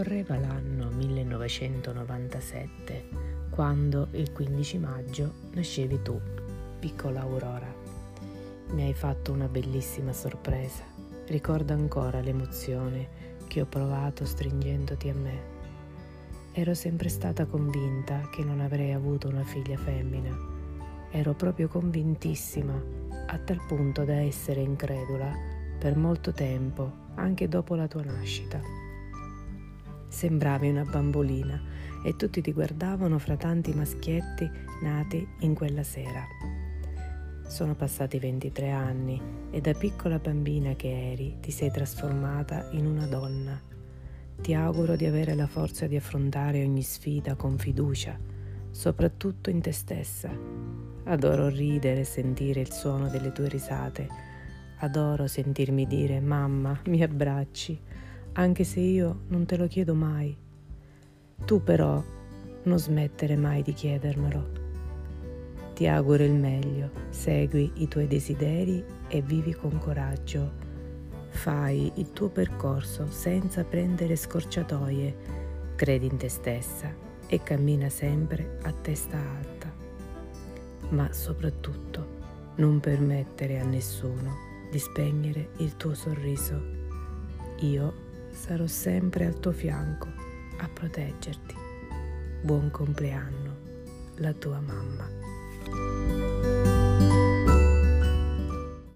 Correva l'anno 1997 quando il 15 maggio nascevi tu, piccola Aurora. Mi hai fatto una bellissima sorpresa. Ricordo ancora l'emozione che ho provato stringendoti a me. Ero sempre stata convinta che non avrei avuto una figlia femmina. Ero proprio convintissima, a tal punto da essere incredula per molto tempo, anche dopo la tua nascita. Sembravi una bambolina e tutti ti guardavano fra tanti maschietti nati in quella sera. Sono passati 23 anni e da piccola bambina che eri ti sei trasformata in una donna. Ti auguro di avere la forza di affrontare ogni sfida con fiducia, soprattutto in te stessa. Adoro ridere e sentire il suono delle tue risate. Adoro sentirmi dire mamma, mi abbracci anche se io non te lo chiedo mai. Tu però non smettere mai di chiedermelo. Ti auguro il meglio, segui i tuoi desideri e vivi con coraggio. Fai il tuo percorso senza prendere scorciatoie, credi in te stessa e cammina sempre a testa alta. Ma soprattutto non permettere a nessuno di spegnere il tuo sorriso. Io sarò sempre al tuo fianco a proteggerti. Buon compleanno, la tua mamma.